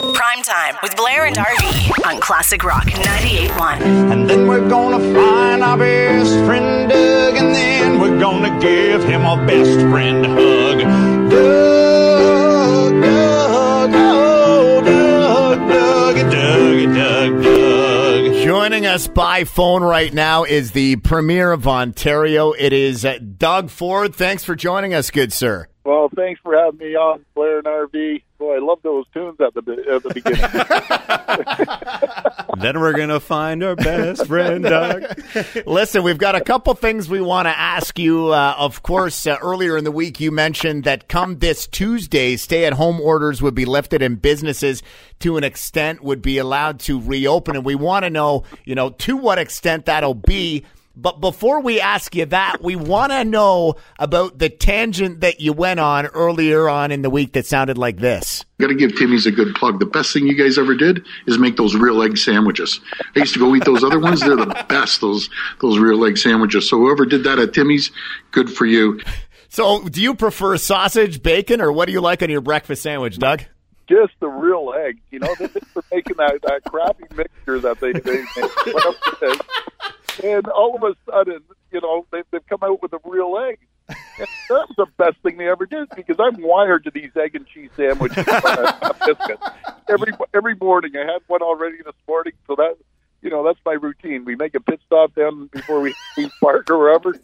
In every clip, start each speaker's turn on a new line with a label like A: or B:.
A: Prime time with Blair and RV on Classic Rock 98.1.
B: And then we're gonna find our best friend Doug, and then we're gonna give him a best friend hug. Doug, Doug, oh, Doug, Doug, Doug, Doug, Doug.
C: Joining us by phone right now is the Premier of Ontario. It is uh, Doug Ford. Thanks for joining us, good sir.
D: Well, thanks for having me on, Blair and RV. Boy, I love those tunes at the at the beginning.
E: then we're gonna find our best friend, Doug.
C: Listen, we've got a couple things we want to ask you. Uh, of course, uh, earlier in the week, you mentioned that come this Tuesday, stay at home orders would be lifted and businesses to an extent would be allowed to reopen. And we want to know, you know, to what extent that'll be. But before we ask you that, we want to know about the tangent that you went on earlier on in the week that sounded like this.
F: Got to give Timmy's a good plug. The best thing you guys ever did is make those real egg sandwiches. I used to go eat those other ones. They're the best. Those those real egg sandwiches. So whoever did that at Timmy's, good for you.
C: So, do you prefer sausage, bacon, or what do you like on your breakfast sandwich, Doug?
D: Just the real egg. You know, they're making that, that crappy mixture that they, they make. whatever. And all of a sudden, you know, they, they've come out with a real egg. And that was the best thing they ever did because I'm wired to these egg and cheese sandwiches on a biscuit. Every every morning, I had one already this morning, so that you know that's my routine. We make a pit stop down before we, we park or wherever,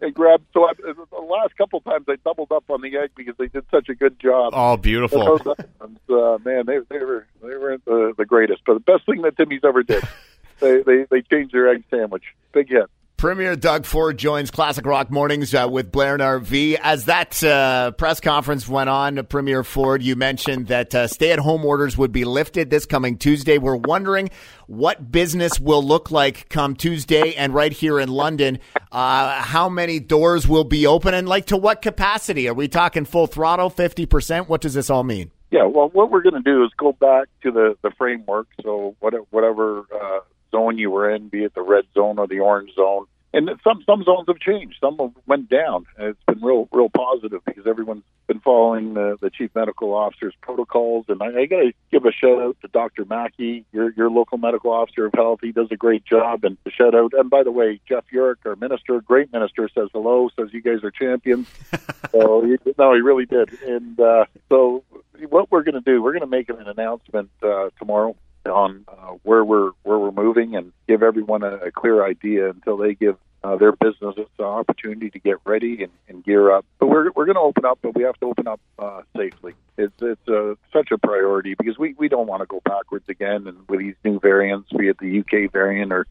D: and grab. So I, the last couple of times I doubled up on the egg because they did such a good job.
E: Oh, beautiful!
D: Ones, uh, man, they they were they were the, the greatest. But the best thing that Timmy's ever did, they they they changed their egg sandwich. Big hit.
C: Premier Doug Ford joins Classic Rock Mornings uh, with Blair and RV. As that uh, press conference went on, Premier Ford, you mentioned that uh, stay at home orders would be lifted this coming Tuesday. We're wondering what business will look like come Tuesday and right here in London. Uh, how many doors will be open and like to what capacity? Are we talking full throttle, 50%? What does this all mean?
D: Yeah, well, what we're going to do is go back to the, the framework. So whatever, whatever uh, zone you were in, be it the red zone or the orange zone, and some some zones have changed. Some have went down. And it's been real real positive because everyone's been following the, the chief medical officer's protocols. And I, I got to give a shout out to Dr. Mackie, your your local medical officer of health. He does a great job. And a shout out. And by the way, Jeff Yurek, our minister, great minister, says hello. Says you guys are champions. so he, no, he really did. And uh, so what we're going to do, we're going to make an announcement uh, tomorrow on uh, where we're where we're moving and give everyone a, a clear idea until they give uh, their businesses an opportunity to get ready and, and gear up. But we're we're going to open up, but we have to open up uh, safely. It's it's uh, such a priority because we we don't want to go backwards again. And with these new variants, be it the UK variant or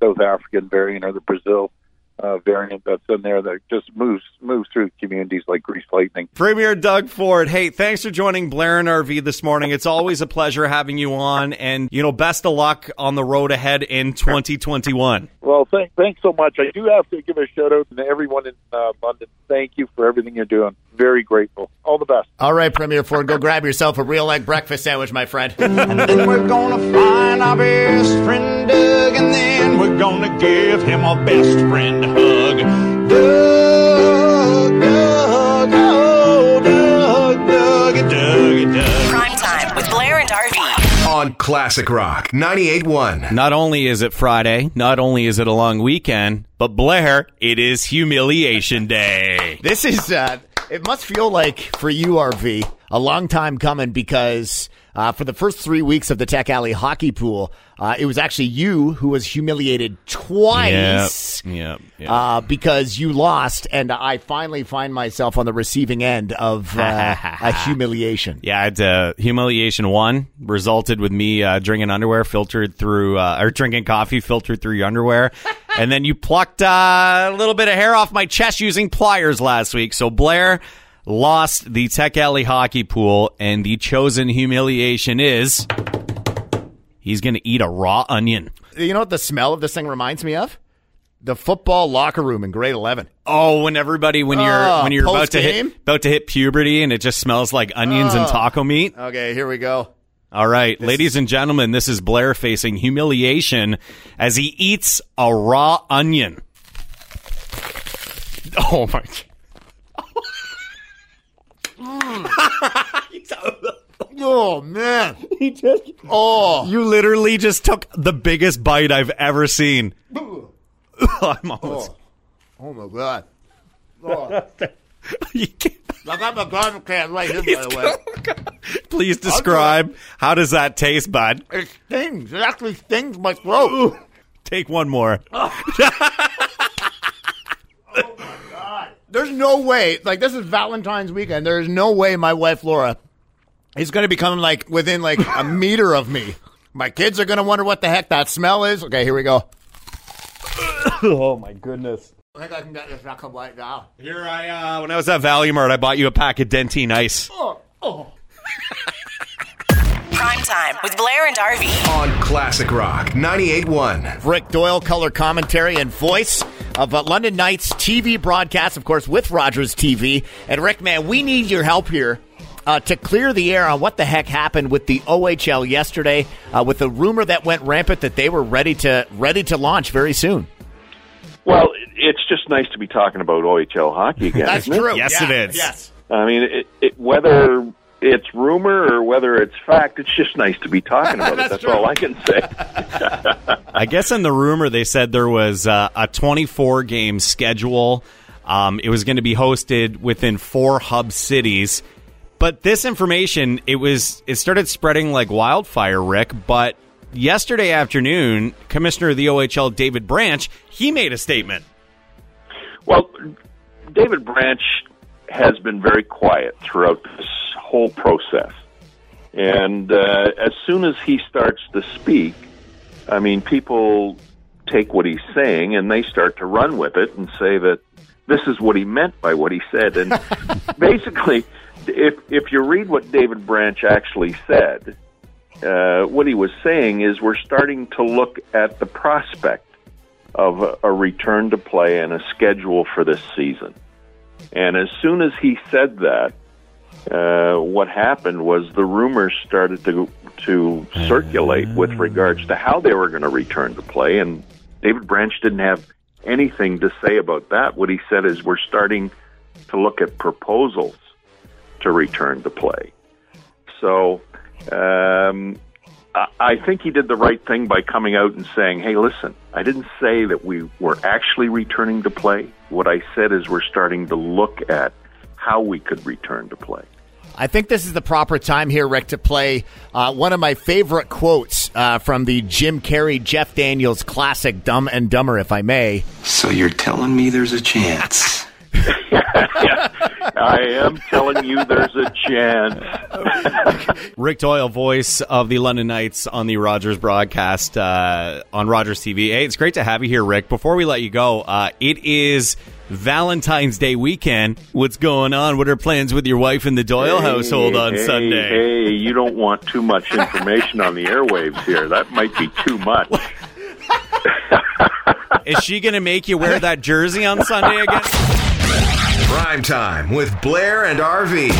D: South African variant or the Brazil uh, variant that's in there that just moves moves through communities like grease lightning.
E: Premier Doug Ford, hey, thanks for joining Blair and RV this morning. It's always a pleasure having you on, and you know, best of luck on the road ahead in 2021.
D: Well, thank, thanks so much. I do have to give a shout out to everyone in uh, London. Thank you for everything you're doing. Very grateful. All the best.
C: All right, Premier Ford, go grab yourself a real egg breakfast sandwich, my friend.
B: And then we're gonna find our best friend Doug, and then we're gonna give him a best friend hug. Doug, Doug, oh, Doug, Doug, Doug, Doug.
A: Prime time with Blair and RV.
G: on Classic Rock 98.1.
E: Not only is it Friday, not only is it a long weekend, but Blair, it is Humiliation Day.
C: This is, uh, it must feel like for you, RV, a long time coming because uh, for the first three weeks of the Tech Alley hockey pool, uh, it was actually you who was humiliated twice.
E: Yep, yep.
C: Uh, because you lost, and I finally find myself on the receiving end of uh, a humiliation.
E: Yeah, it's uh, humiliation one resulted with me uh, drinking underwear filtered through, uh, or drinking coffee filtered through your underwear, and then you plucked uh, a little bit of hair off my chest using pliers last week. So Blair lost the Tech Alley hockey pool, and the chosen humiliation is he's going to eat a raw onion.
C: You know what the smell of this thing reminds me of? The football locker room in grade 11.
E: Oh, when everybody when you're
C: Oh,
E: when you're about to hit about to hit puberty and it just smells like onions and
C: Oh.
E: taco meat.
C: Okay, here we go.
E: All right, ladies and gentlemen, this is Blair facing humiliation as he eats a raw onion. Oh my!
C: Oh man.
E: He just,
C: Oh.
E: you literally just took the biggest bite I've ever seen. I'm almost.
C: Oh. oh my god. Oh.
E: You can't-
C: I got my garbage can right here, by the way.
E: Please describe how does that taste, bud?
C: It stings. It actually stings my throat.
E: Take one more. Oh. oh my god!
C: There's no way. Like this is Valentine's weekend. There's no way my wife Laura is going to become like within like a meter of me. My kids are going to wonder what the heck that smell is. Okay, here we go.
E: oh my goodness.
C: I think I can get this back up right now.
E: Here I uh when I was at Valu-mart, I bought you a pack of Dentyne Ice. Oh, oh.
A: Prime time with Blair and RV.
G: On Classic Rock 98.1.
C: Rick Doyle, color commentary and voice of uh, London Knights TV broadcast, of course, with Rogers TV. And Rick, man, we need your help here. Uh, to clear the air on what the heck happened with the OHL yesterday, uh, with the rumor that went rampant that they were ready to ready to launch very soon.
H: Well, it's just nice to be talking about OHL hockey again.
C: That's
H: isn't it?
C: true.
E: Yes,
C: Yeah,
E: it is.
C: Yes.
H: I mean, it, it, whether it's rumor or whether it's fact, it's just nice to be talking about it.
C: That's
H: That's all I can say.
E: I guess in the rumor they said there was uh, a 24 game schedule. Um, it was going to be hosted within four hub cities. But this information, it was it started spreading like wildfire, Rick. But yesterday afternoon, Commissioner of the OHL, David Branch, he made a statement.
H: Well, David Branch has been very quiet throughout this whole process. And uh, as soon as he starts to speak, I mean, people take what he's saying and they start to run with it and say that this is what he meant by what he said. And basically, if if you read what David Branch actually said, uh, what he was saying is we're starting to look at the prospect of a, a return to play and a schedule for this season. And as soon as he said that, uh, what happened was the rumors started to to circulate with regards to how they were going to return to play, and David Branch didn't have anything to say about that. What he said is we're starting to look at proposals to return to play. So um, I, I think he did the right thing by coming out and saying, "Hey, listen, I didn't say that we were actually returning to play. What I said is we're starting to look at how we could return to play."
C: I think this is the proper time here, Rick, to play uh, one of my favorite quotes uh, from the Jim Carrey, Jeff Daniels classic "Dumb and Dumber," if I may.
I: So you're telling me there's a chance?
H: I am telling you, there's a chance.
E: Rick Doyle, voice of the London Knights on the Rogers broadcast uh, on Rogers TV. Hey, it's great to have you here, Rick. Before we let you go, uh, it is Valentine's Day weekend. What's going on? What are plans with your wife in the Doyle household on
H: hey,
E: Sunday?
H: Hey, you don't want too much information on the airwaves here. That might be too much.
E: Is she going to make you wear that jersey on Sunday again?
G: Prime time with Blair and RV.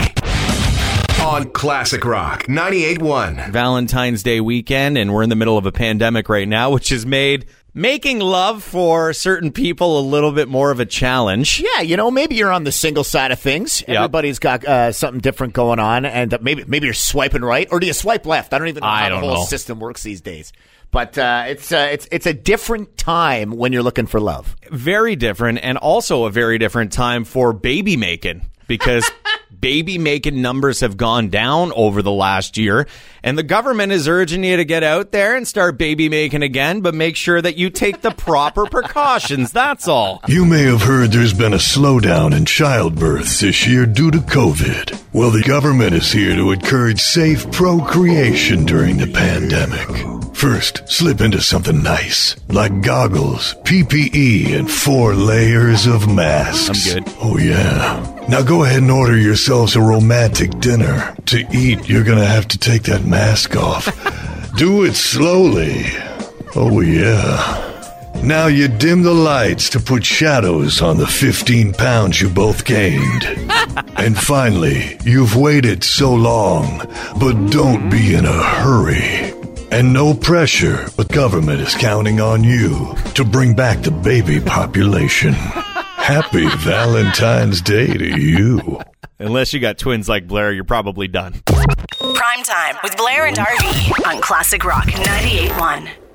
G: On Classic Rock 98.1.
E: Valentine's Day weekend, and we're in the middle of a pandemic right now, which has made making love for certain people a little bit more of a challenge.
C: Yeah, you know, maybe you're on the single side of things. Everybody's got uh, something different going on, and uh, maybe maybe you're swiping right, or do you swipe left? I don't even know
E: I
C: how the whole
E: know.
C: system works these days. But uh, it's uh, it's it's a different time when you're looking for love.
E: very different and also a very different time for baby making because baby making numbers have gone down over the last year and the government is urging you to get out there and start baby making again but make sure that you take the proper precautions that's all
J: You may have heard there's been a slowdown in childbirths this year due to COVID. Well, the government is here to encourage safe procreation during the pandemic. First, slip into something nice, like goggles, PPE, and four layers of masks.
E: I'm good.
J: Oh, yeah. Now go ahead and order yourselves a romantic dinner. To eat, you're gonna have to take that mask off. Do it slowly. Oh, yeah. Now you dim the lights to put shadows on the 15 pounds you both gained. and finally, you've waited so long, but don't be in a hurry. And no pressure, but government is counting on you to bring back the baby population. Happy Valentine's Day to you.
E: Unless you got twins like Blair, you're probably done.
A: Prime time with Blair and RV on Classic Rock 98.1.